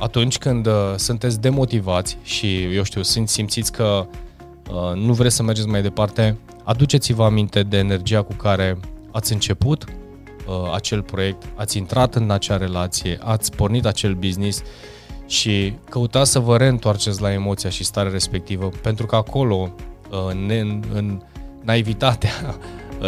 atunci când uh, sunteți demotivați și, eu știu, sunt simțiți că uh, nu vreți să mergeți mai departe, aduceți-vă aminte de energia cu care ați început uh, acel proiect, ați intrat în acea relație, ați pornit acel business și căutați să vă reîntoarceți la emoția și starea respectivă, pentru că acolo, uh, în, în naivitatea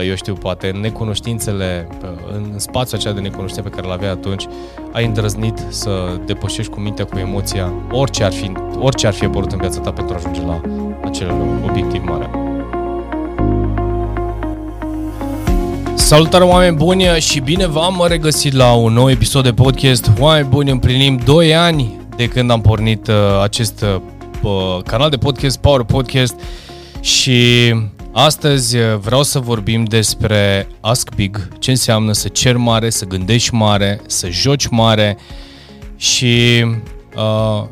eu știu, poate în necunoștințele, în spațiul acela de necunoștință pe care l avea atunci, ai îndrăznit să depășești cu mintea, cu emoția, orice ar fi, orice ar fi apărut în viața ta pentru a ajunge la acel obiectiv mare. Salutare oameni buni și bine v-am regăsit la un nou episod de podcast. Oameni buni, împlinim 2 ani de când am pornit uh, acest uh, canal de podcast, Power Podcast și Astăzi eh, vreau să vorbim despre Ask Big, ce înseamnă să cer mare, să gândești mare, să joci mare și uh,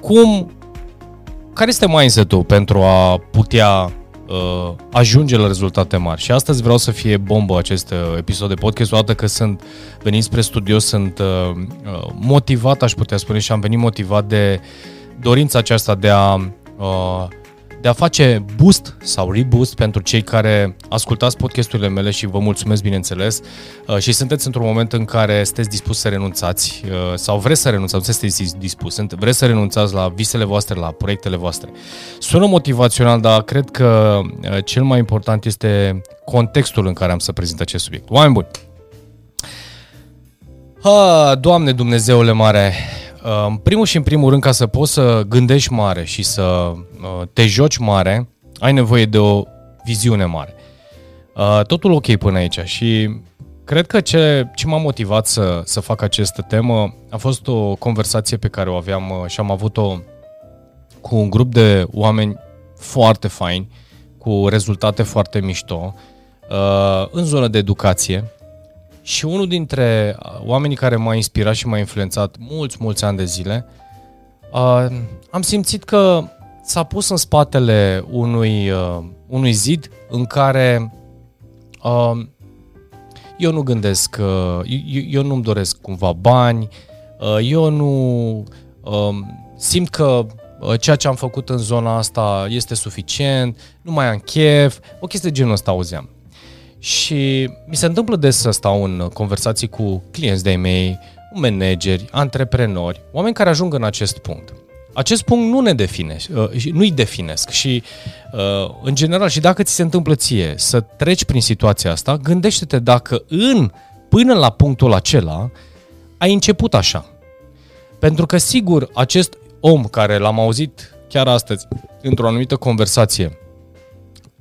cum, care este mindset-ul pentru a putea uh, ajunge la rezultate mari. Și astăzi vreau să fie bombă acest uh, episod de podcast, o dată că sunt venit spre studio, sunt uh, motivat, aș putea spune, și am venit motivat de dorința aceasta de a uh, de a face boost sau reboost pentru cei care ascultați podcasturile mele și vă mulțumesc, bineînțeles, uh, și sunteți într-un moment în care sunteți dispus să renunțați uh, sau vreți să renunțați, nu sunteți dispus, vreți să renunțați la visele voastre, la proiectele voastre. Sună motivațional, dar cred că uh, cel mai important este contextul în care am să prezint acest subiect. Oameni buni! Ha, Doamne Dumnezeule mare, în primul și în primul rând, ca să poți să gândești mare și să uh, te joci mare, ai nevoie de o viziune mare. Uh, totul ok până aici și cred că ce, ce m-a motivat să, să fac această temă a fost o conversație pe care o aveam uh, și am avut-o cu un grup de oameni foarte faini, cu rezultate foarte mișto, în zonă de educație, și unul dintre uh, oamenii care m-a inspirat și m-a influențat mulți, mulți ani de zile, uh, am simțit că s-a pus în spatele unui, uh, unui zid în care uh, eu nu gândesc, uh, eu, eu nu-mi doresc cumva bani, uh, eu nu uh, simt că uh, ceea ce am făcut în zona asta este suficient, nu mai am chef, o chestie de genul ăsta auzeam. Și mi se întâmplă des să stau în conversații cu clienți de-ai mei, manageri, antreprenori, oameni care ajung în acest punct. Acest punct nu ne define, uh, nu-i definesc și, uh, în general, și dacă ți se întâmplă ție să treci prin situația asta, gândește-te dacă în, până la punctul acela, ai început așa. Pentru că, sigur, acest om care l-am auzit chiar astăzi într-o anumită conversație,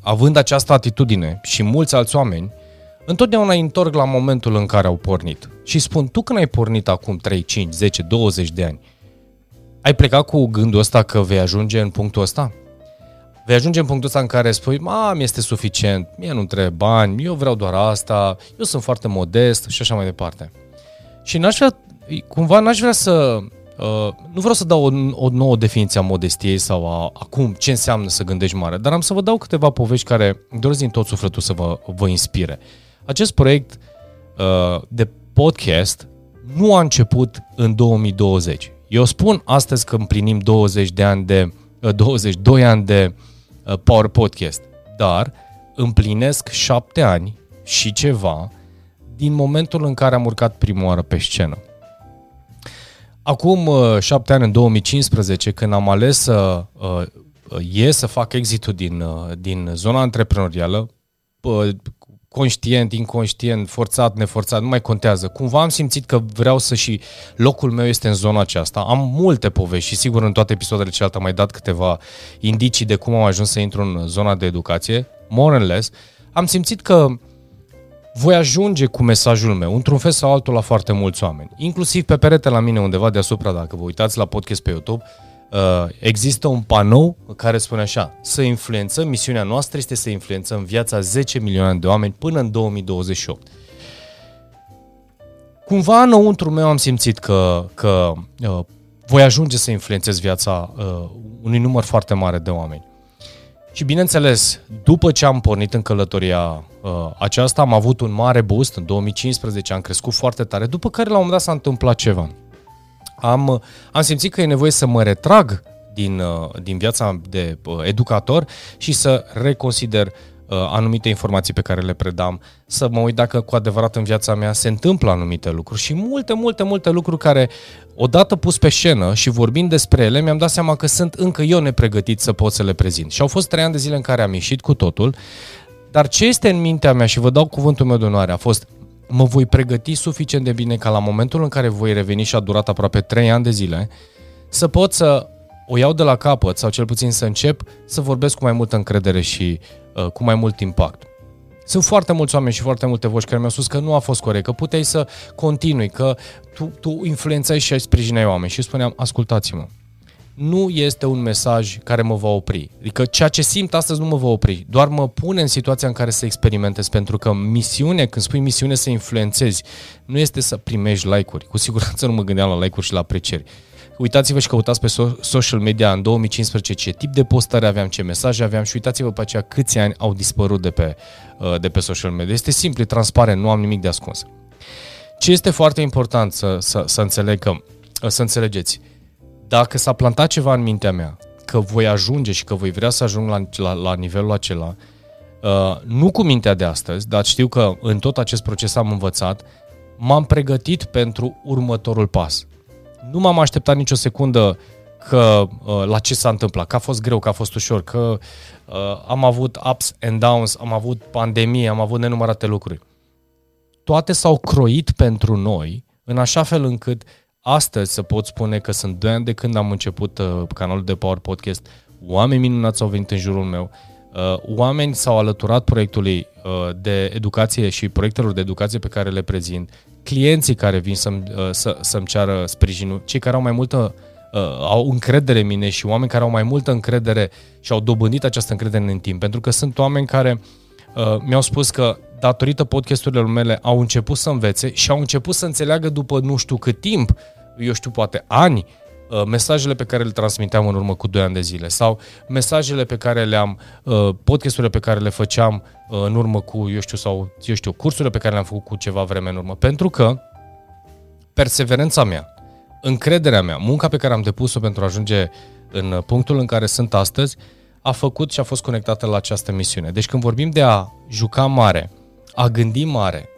având această atitudine și mulți alți oameni, întotdeauna îi întorc la momentul în care au pornit. Și spun, tu când ai pornit acum 3, 5, 10, 20 de ani, ai plecat cu gândul ăsta că vei ajunge în punctul ăsta? Vei ajunge în punctul ăsta în care spui, ma, mi este suficient, mie nu trebuie bani, eu vreau doar asta, eu sunt foarte modest și așa mai departe. Și n-aș vrea, cumva n-aș vrea să Uh, nu vreau să dau o, o nouă definiție a modestiei sau a acum ce înseamnă să gândești mare, dar am să vă dau câteva povești care doresc din tot sufletul să vă, vă inspire. Acest proiect uh, de podcast nu a început în 2020. Eu spun astăzi că împlinim 20 de ani de uh, 22 ani de uh, Power Podcast, dar împlinesc 7 ani și ceva din momentul în care am urcat prima oară pe scenă. Acum uh, șapte ani, în 2015, când am ales să uh, ies să fac exitul din, uh, din zona antreprenorială, uh, conștient, inconștient, forțat, neforțat, nu mai contează. Cumva am simțit că vreau să și locul meu este în zona aceasta. Am multe povești și sigur în toate episoadele celelalte am mai dat câteva indicii de cum am ajuns să intru în zona de educație, more and less. Am simțit că voi ajunge cu mesajul meu, într-un fel sau altul, la foarte mulți oameni. Inclusiv pe perete la mine undeva deasupra, dacă vă uitați la podcast pe YouTube, uh, există un panou care spune așa, să influențăm, misiunea noastră este să influențăm viața 10 milioane de oameni până în 2028. Cumva înăuntru meu am simțit că, că uh, voi ajunge să influențez viața uh, unui număr foarte mare de oameni. Și bineînțeles, după ce am pornit în călătoria uh, aceasta, am avut un mare boost în 2015, am crescut foarte tare, după care la un moment dat s-a întâmplat ceva. am, am simțit că e nevoie să mă retrag din, uh, din viața de uh, educator și să reconsider uh, anumite informații pe care le predam, să mă uit dacă cu adevărat în viața mea se întâmplă anumite lucruri și multe, multe, multe lucruri care, odată pus pe scenă și vorbind despre ele, mi-am dat seama că sunt încă eu nepregătit să pot să le prezint. Și au fost trei ani de zile în care am ieșit cu totul, dar ce este în mintea mea și vă dau cuvântul meu de onoare a fost mă voi pregăti suficient de bine ca la momentul în care voi reveni și a durat aproape 3 ani de zile, să pot să o iau de la capăt sau cel puțin să încep să vorbesc cu mai multă încredere și uh, cu mai mult impact. Sunt foarte mulți oameni și foarte multe voci care mi-au spus că nu a fost corect, că puteai să continui, că tu, tu influențai și ai sprijineai oameni. Și spuneam, ascultați-mă, nu este un mesaj care mă va opri. Adică ceea ce simt astăzi nu mă va opri, doar mă pune în situația în care să experimentez, pentru că misiune, când spui misiune să influențezi, nu este să primești like-uri. Cu siguranță nu mă gândeam la like-uri și la aprecieri. Uitați-vă și căutați pe social media în 2015 ce tip de postări aveam, ce mesaje aveam și uitați-vă pe aceea câți ani au dispărut de pe, uh, de pe social media. Este simplu, transparent, nu am nimic de ascuns. Ce este foarte important să, să, să înțeleg că, uh, să înțelegeți, dacă s-a plantat ceva în mintea mea, că voi ajunge și că voi vrea să ajung la, la, la nivelul acela, uh, nu cu mintea de astăzi, dar știu că în tot acest proces am învățat, m-am pregătit pentru următorul pas. Nu m-am așteptat nicio secundă că uh, la ce s-a întâmplat, că a fost greu, că a fost ușor, că uh, am avut ups and downs, am avut pandemie, am avut nenumărate lucruri. Toate s-au croit pentru noi în așa fel încât astăzi să pot spune că sunt 2 ani de când am început uh, canalul de Power Podcast, oameni minunați au venit în jurul meu, uh, oameni s-au alăturat proiectului uh, de educație și proiectelor de educație pe care le prezint, clienții care vin să-mi, uh, să, să-mi ceară sprijinul, cei care au mai multă uh, au încredere în mine și oameni care au mai multă încredere și au dobândit această încredere în timp, pentru că sunt oameni care uh, mi-au spus că datorită podcasturilor mele, au început să învețe și au început să înțeleagă după nu știu cât timp, eu știu, poate ani, uh, mesajele pe care le transmiteam în urmă cu 2 ani de zile sau mesajele pe care le-am, uh, podcasturile pe care le făceam uh, în urmă cu, eu știu, sau, eu știu, cursurile pe care le-am făcut cu ceva vreme în urmă. Pentru că perseverența mea, încrederea mea, munca pe care am depus-o pentru a ajunge în punctul în care sunt astăzi, a făcut și a fost conectată la această misiune. Deci când vorbim de a juca mare, a gândi mare,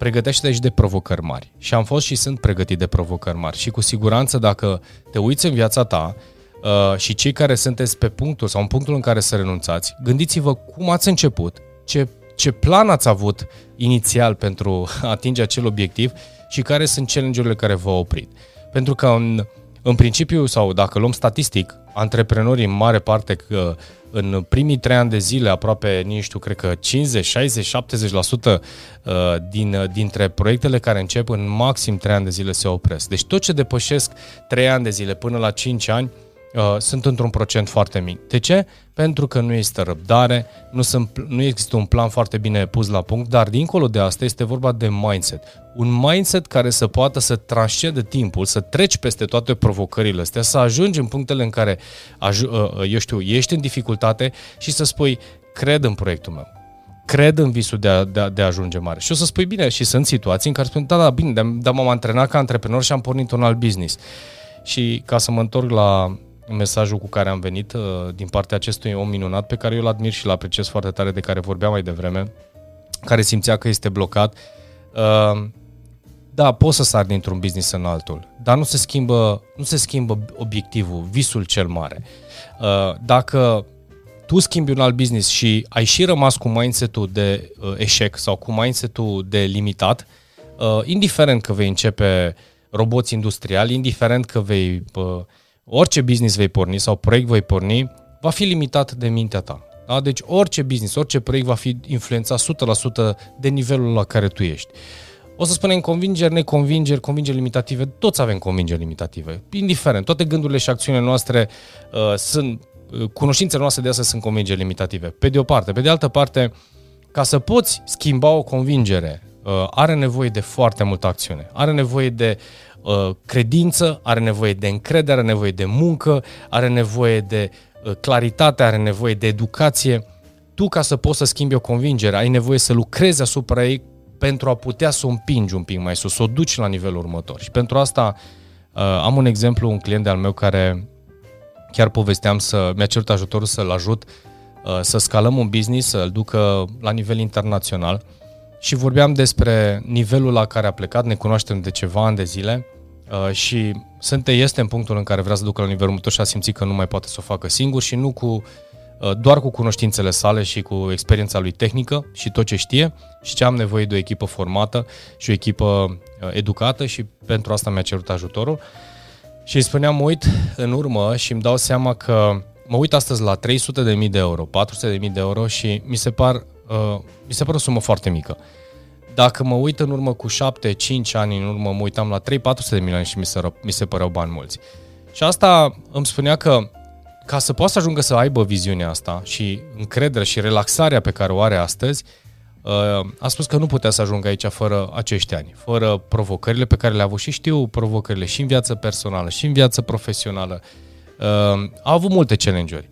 pregătește și de provocări mari. Și am fost și sunt pregătit de provocări mari. Și cu siguranță dacă te uiți în viața ta uh, și cei care sunteți pe punctul sau în punctul în care să renunțați, gândiți-vă cum ați început, ce, ce plan ați avut inițial pentru a atinge acel obiectiv și care sunt challenge-urile care v-au oprit. Pentru că în, în principiu, sau dacă luăm statistic, antreprenorii în mare parte că în primii trei ani de zile aproape, nu știu, cred că 50, 60, 70% din, dintre proiectele care încep în maxim trei ani de zile se opresc. Deci tot ce depășesc trei ani de zile până la 5 ani uh, sunt într-un procent foarte mic. De ce? Pentru că nu este răbdare, nu, sunt, nu există un plan foarte bine pus la punct, dar dincolo de asta este vorba de mindset. Un mindset care să poată să transcede timpul, să treci peste toate provocările astea, să ajungi în punctele în care, uh, uh, eu știu, ești în dificultate și să spui, cred în proiectul meu cred în visul de a, de, a, de a ajunge mare. Și o să spui bine, și sunt situații în care spun, da, da, bine, dar m-am antrenat ca antreprenor și am pornit un alt business. Și ca să mă întorc la mesajul cu care am venit uh, din partea acestui om minunat pe care eu îl admir și îl apreciez foarte tare, de care vorbeam mai devreme, care simțea că este blocat. Uh, da, poți să sari dintr-un business în altul, dar nu se schimbă, nu se schimbă obiectivul, visul cel mare. Uh, dacă tu schimbi un alt business și ai și rămas cu mindset-ul de eșec sau cu mindset-ul de limitat, indiferent că vei începe roboți industriali, indiferent că vei orice business vei porni sau proiect vei porni, va fi limitat de mintea ta. Da? Deci orice business, orice proiect va fi influențat 100% de nivelul la care tu ești. O să spunem convingeri, neconvingeri, convingeri limitative, toți avem convingeri limitative. Indiferent, toate gândurile și acțiunile noastre uh, sunt, uh, cunoștințele noastre de astăzi sunt convingeri limitative. Pe de o parte. Pe de altă parte, ca să poți schimba o convingere, uh, are nevoie de foarte multă acțiune. Are nevoie de Uh, credință, are nevoie de încredere, are nevoie de muncă, are nevoie de uh, claritate, are nevoie de educație. Tu, ca să poți să schimbi o convingere, ai nevoie să lucrezi asupra ei pentru a putea să o împingi un pic mai sus, să o duci la nivelul următor. Și pentru asta am un exemplu, un client de-al meu care chiar povesteam să, mi-a cerut ajutorul să-l ajut să scalăm un business, să-l ducă la nivel internațional și vorbeam despre nivelul la care a plecat, ne cunoaștem de ceva ani de zile uh, și sunt, este în punctul în care vrea să ducă la nivelul următor și a simțit că nu mai poate să o facă singur și nu cu uh, doar cu cunoștințele sale și cu experiența lui tehnică și tot ce știe și ce am nevoie de o echipă formată și o echipă uh, educată și pentru asta mi-a cerut ajutorul. Și îi spuneam, mă uit în urmă și îmi dau seama că mă uit astăzi la 300.000 de euro, 400.000 de euro și mi se par uh, mi se pare o sumă foarte mică. Dacă mă uit în urmă cu 7-5 ani în urmă, mă uitam la 3-400 de milioane și mi se, mi se păreau bani mulți. Și asta îmi spunea că ca să poată să ajungă să aibă viziunea asta și încredere și relaxarea pe care o are astăzi, uh, a spus că nu putea să ajungă aici fără acești ani, fără provocările pe care le-a avut și știu provocările și în viață personală și în viață profesională. Uh, a avut multe challenge-uri.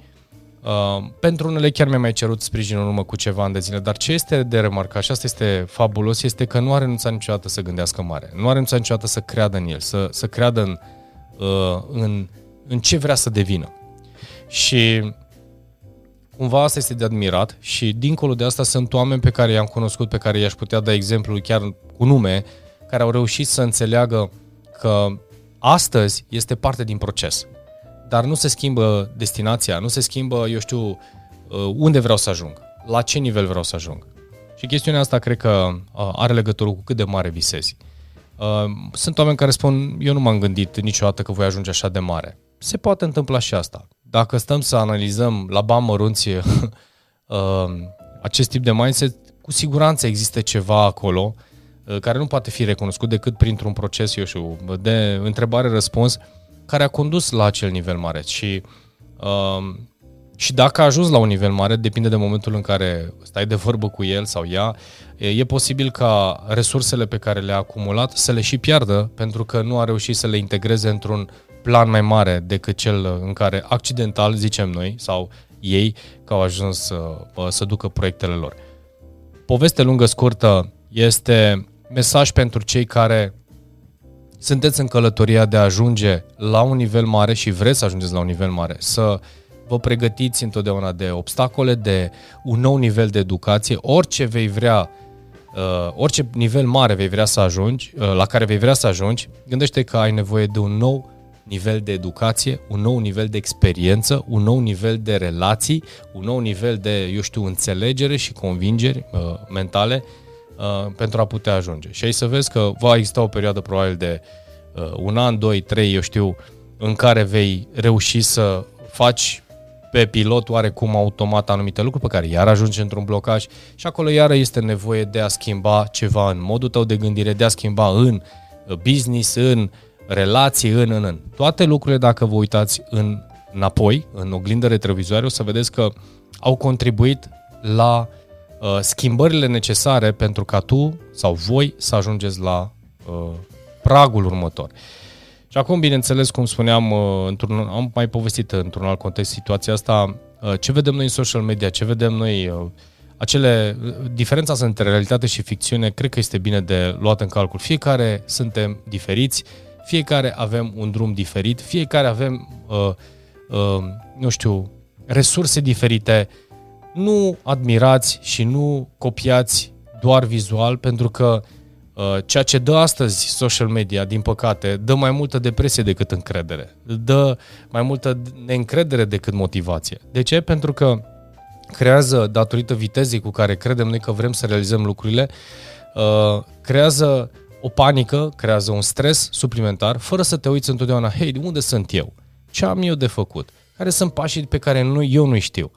Uh, pentru unele chiar mi-a mai cerut sprijin în urmă cu ceva ani de zile, dar ce este de remarcat și asta este fabulos, este că nu a renunțat niciodată să gândească mare. Nu a renunțat niciodată să creadă în el, să, să creadă în, uh, în, în ce vrea să devină. Și cumva asta este de admirat și dincolo de asta sunt oameni pe care i-am cunoscut, pe care i-aș putea da exemplu chiar cu nume, care au reușit să înțeleagă că astăzi este parte din proces dar nu se schimbă destinația, nu se schimbă, eu știu, uh, unde vreau să ajung, la ce nivel vreau să ajung. Și chestiunea asta cred că uh, are legătură cu cât de mare visezi. Uh, sunt oameni care spun, eu nu m-am gândit niciodată că voi ajunge așa de mare. Se poate întâmpla și asta. Dacă stăm să analizăm la bani mărunți acest tip de mindset, cu siguranță există ceva acolo care nu poate fi recunoscut decât printr-un proces, eu știu, de întrebare-răspuns, care a condus la acel nivel mare. Și, uh, și dacă a ajuns la un nivel mare, depinde de momentul în care stai de vorbă cu el sau ea, e posibil ca resursele pe care le-a acumulat să le și piardă pentru că nu a reușit să le integreze într-un plan mai mare decât cel în care accidental, zicem noi, sau ei, că au ajuns să, să ducă proiectele lor. Poveste lungă, scurtă, este mesaj pentru cei care sunteți în călătoria de a ajunge la un nivel mare și vreți să ajungeți la un nivel mare, să vă pregătiți întotdeauna de obstacole, de un nou nivel de educație, orice vei vrea, uh, orice nivel mare vei vrea să ajungi, uh, la care vei vrea să ajungi, gândește că ai nevoie de un nou nivel de educație, un nou nivel de experiență, un nou nivel de relații, un nou nivel de, eu știu, înțelegere și convingeri uh, mentale. uh, pentru a putea ajunge. Și aici să vezi că va exista o perioadă probabil de uh, un an, doi, trei, eu știu, în care vei reuși să faci pe pilot oarecum automat anumite lucruri pe care iar ajungi într-un blocaj și acolo iară este nevoie de a schimba ceva în modul tău de gândire, de a schimba în uh, business, în relații, în, în, în. Toate lucrurile, dacă vă uitați în, înapoi, în oglindă retrovizoare, o să vedeți că au contribuit la uh, schimbările necesare pentru ca tu sau voi să ajungeți la uh, pragul următor. Și acum, bineînțeles, cum spuneam, uh, într-un, am mai povestit într-un alt context situația asta, uh, ce vedem noi în social media, ce vedem noi, uh, acele, uh, diferența asta între realitate și ficțiune, cred că este bine de luat în calcul. Fiecare suntem diferiți, fiecare avem un drum diferit, fiecare avem, uh, uh, nu știu, resurse diferite, uh, nu admirați și nu copiați doar vizual, pentru că uh, ceea ce dă astăzi social media, din păcate, dă mai multă depresie decât încredere. Dă mai multă neîncredere decât motivație. De ce? Pentru că creează, datorită vitezei cu care credem noi că vrem să realizăm lucrurile, uh, creează o panică, creează un stres suplimentar, fără să te uiți întotdeauna, hei, de unde sunt eu? Ce am eu de făcut? Care sunt pașii pe care nu, eu nu știu?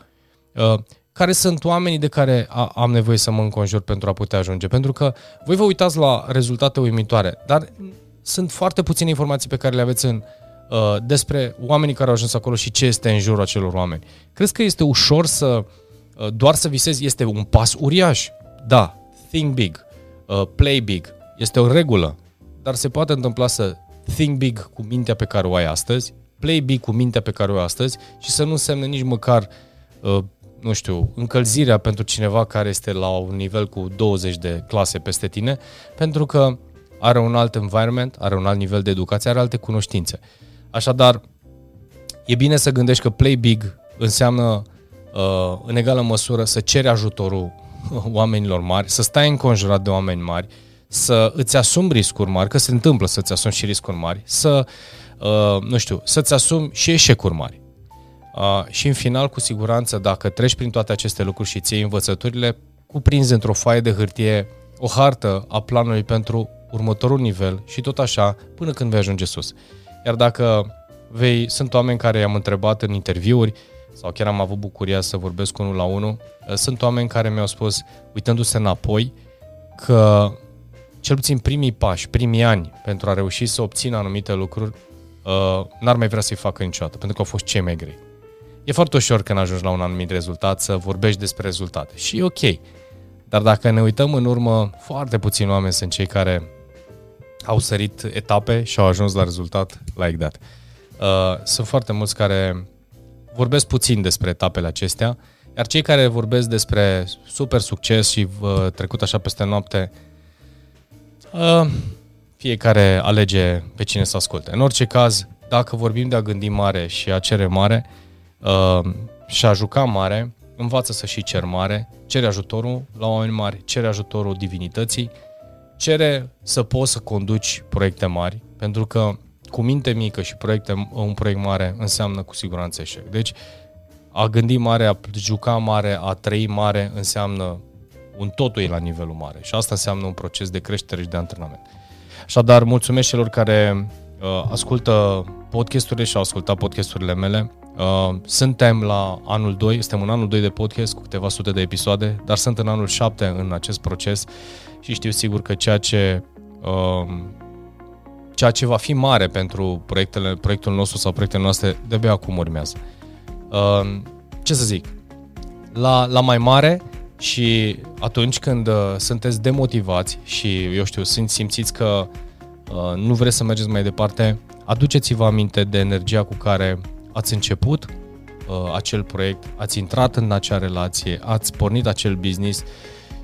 Uh, care sunt oamenii de care am nevoie să mă înconjur pentru a putea ajunge. Pentru că voi vă uitați la rezultate uimitoare, dar sunt foarte puține informații pe care le aveți în, uh, despre oamenii care au ajuns acolo și ce este în jurul acelor oameni. Crezi că este ușor să uh, doar să visezi? Este un pas uriaș. Da, think big, uh, play big, este o regulă, dar se poate întâmpla să think big cu mintea pe care o ai astăzi, play big cu mintea pe care o ai astăzi și să nu însemne nici măcar uh, nu știu, încălzirea pentru cineva care este la un nivel cu 20 de clase peste tine, pentru că are un alt environment, are un alt nivel de educație, are alte cunoștințe. Așadar, e bine să gândești că play big înseamnă uh, în egală măsură să ceri ajutorul oamenilor mari, să stai înconjurat de oameni mari, să îți asumi riscuri mari, că se întâmplă să-ți asumi și riscuri mari, să, uh, nu știu, să-ți asumi și eșecuri mari. Uh, și în final, cu siguranță, dacă treci prin toate aceste lucruri și ții învățăturile, cuprinzi într-o foaie de hârtie o hartă a planului pentru următorul nivel și tot așa până când vei ajunge sus. Iar dacă vei, sunt oameni care i-am întrebat în interviuri sau chiar am avut bucuria să vorbesc unul la unul, sunt oameni care mi-au spus, uitându-se înapoi, că cel puțin primii pași, primii ani pentru a reuși să obțină anumite lucruri, uh, n-ar mai vrea să-i facă niciodată, pentru că au fost cei mai grei. E foarte ușor când ajungi la un anumit rezultat să vorbești despre rezultate și e ok. Dar dacă ne uităm în urmă, foarte puțini oameni sunt cei care au sărit etape și au ajuns la rezultat like that. Uh, sunt foarte mulți care vorbesc puțin despre etapele acestea, iar cei care vorbesc despre super succes și uh, trecut așa peste noapte, uh, fiecare alege pe cine să asculte. În orice caz, dacă vorbim de a gândi mare și a cere mare uh, și a juca mare, învață să și cer mare, cere ajutorul la oameni mari, cere ajutorul divinității, cere să poți să conduci proiecte mari, pentru că cu minte mică și proiecte, un proiect mare înseamnă cu siguranță eșec. Deci, a gândi mare, a juca mare, a trăi mare înseamnă un totul e la nivelul mare și asta înseamnă un proces de creștere și de antrenament. Așadar, mulțumesc celor care uh, ascultă podcasturile și au ascultat podcasturile mele. Uh, suntem la anul 2, suntem în anul 2 de podcast cu câteva sute de episoade, dar sunt în anul 7 în acest proces și știu sigur că ceea ce uh, ceea ce va fi mare pentru proiectele, proiectul nostru sau proiectele noastre de-abia acum urmează. Uh, ce să zic? La, la mai mare și atunci când uh, sunteți demotivați și, eu știu, sunt simțiți că uh, nu vreți să mergeți mai departe, aduceți-vă aminte de energia cu care ați început uh, acel proiect, ați intrat în acea relație, ați pornit acel business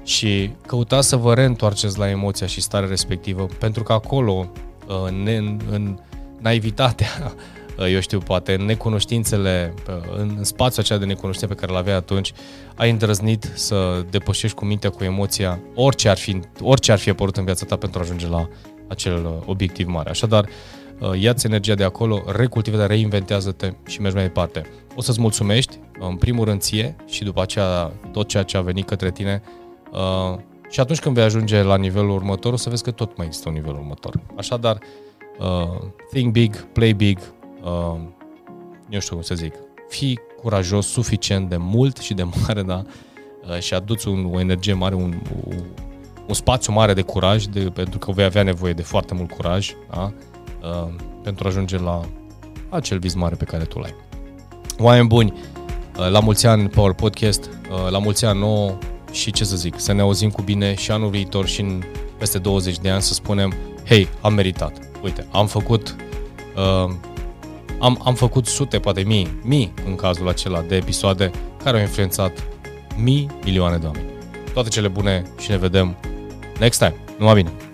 și căutați să vă reîntoarceți la emoția și starea respectivă, pentru că acolo, uh, în, în naivitatea, uh, eu știu, poate în necunoștințele, uh, în spațiul acela de necunoștință pe care îl avea atunci, ai îndrăznit să depășești cu mintea, cu emoția, orice ar fi, orice ar fi apărut în viața ta pentru a ajunge la acel obiectiv mare. Așadar, ia-ți energia de acolo, recultivează, reinventează-te și mergi mai departe. O să-ți mulțumești, în primul rând ție și după aceea tot ceea ce a venit către tine Uh, și atunci când vei ajunge la nivelul următor, o să vezi că tot mai există un nivel următor. Așadar, uh, think big, play big, uh, nu știu cum să zic, fii curajos suficient de mult și de mare, da? Uh, și aduți un, o energie mare, un, un, un spațiu mare de curaj, de, pentru că vei avea nevoie de foarte mult curaj, da? Uh, pentru a ajunge la acel vis mare pe care tu l-ai. Oameni buni, uh, la mulți ani Power Podcast, uh, la mulți ani nouă, și ce să zic, să ne auzim cu bine și anul viitor și în peste 20 de ani să spunem, hei, am meritat. Uite, am făcut uh, am, am făcut sute, poate mii, mii în cazul acela de episoade care au influențat mii, milioane de oameni. Toate cele bune și ne vedem next time. Numai bine!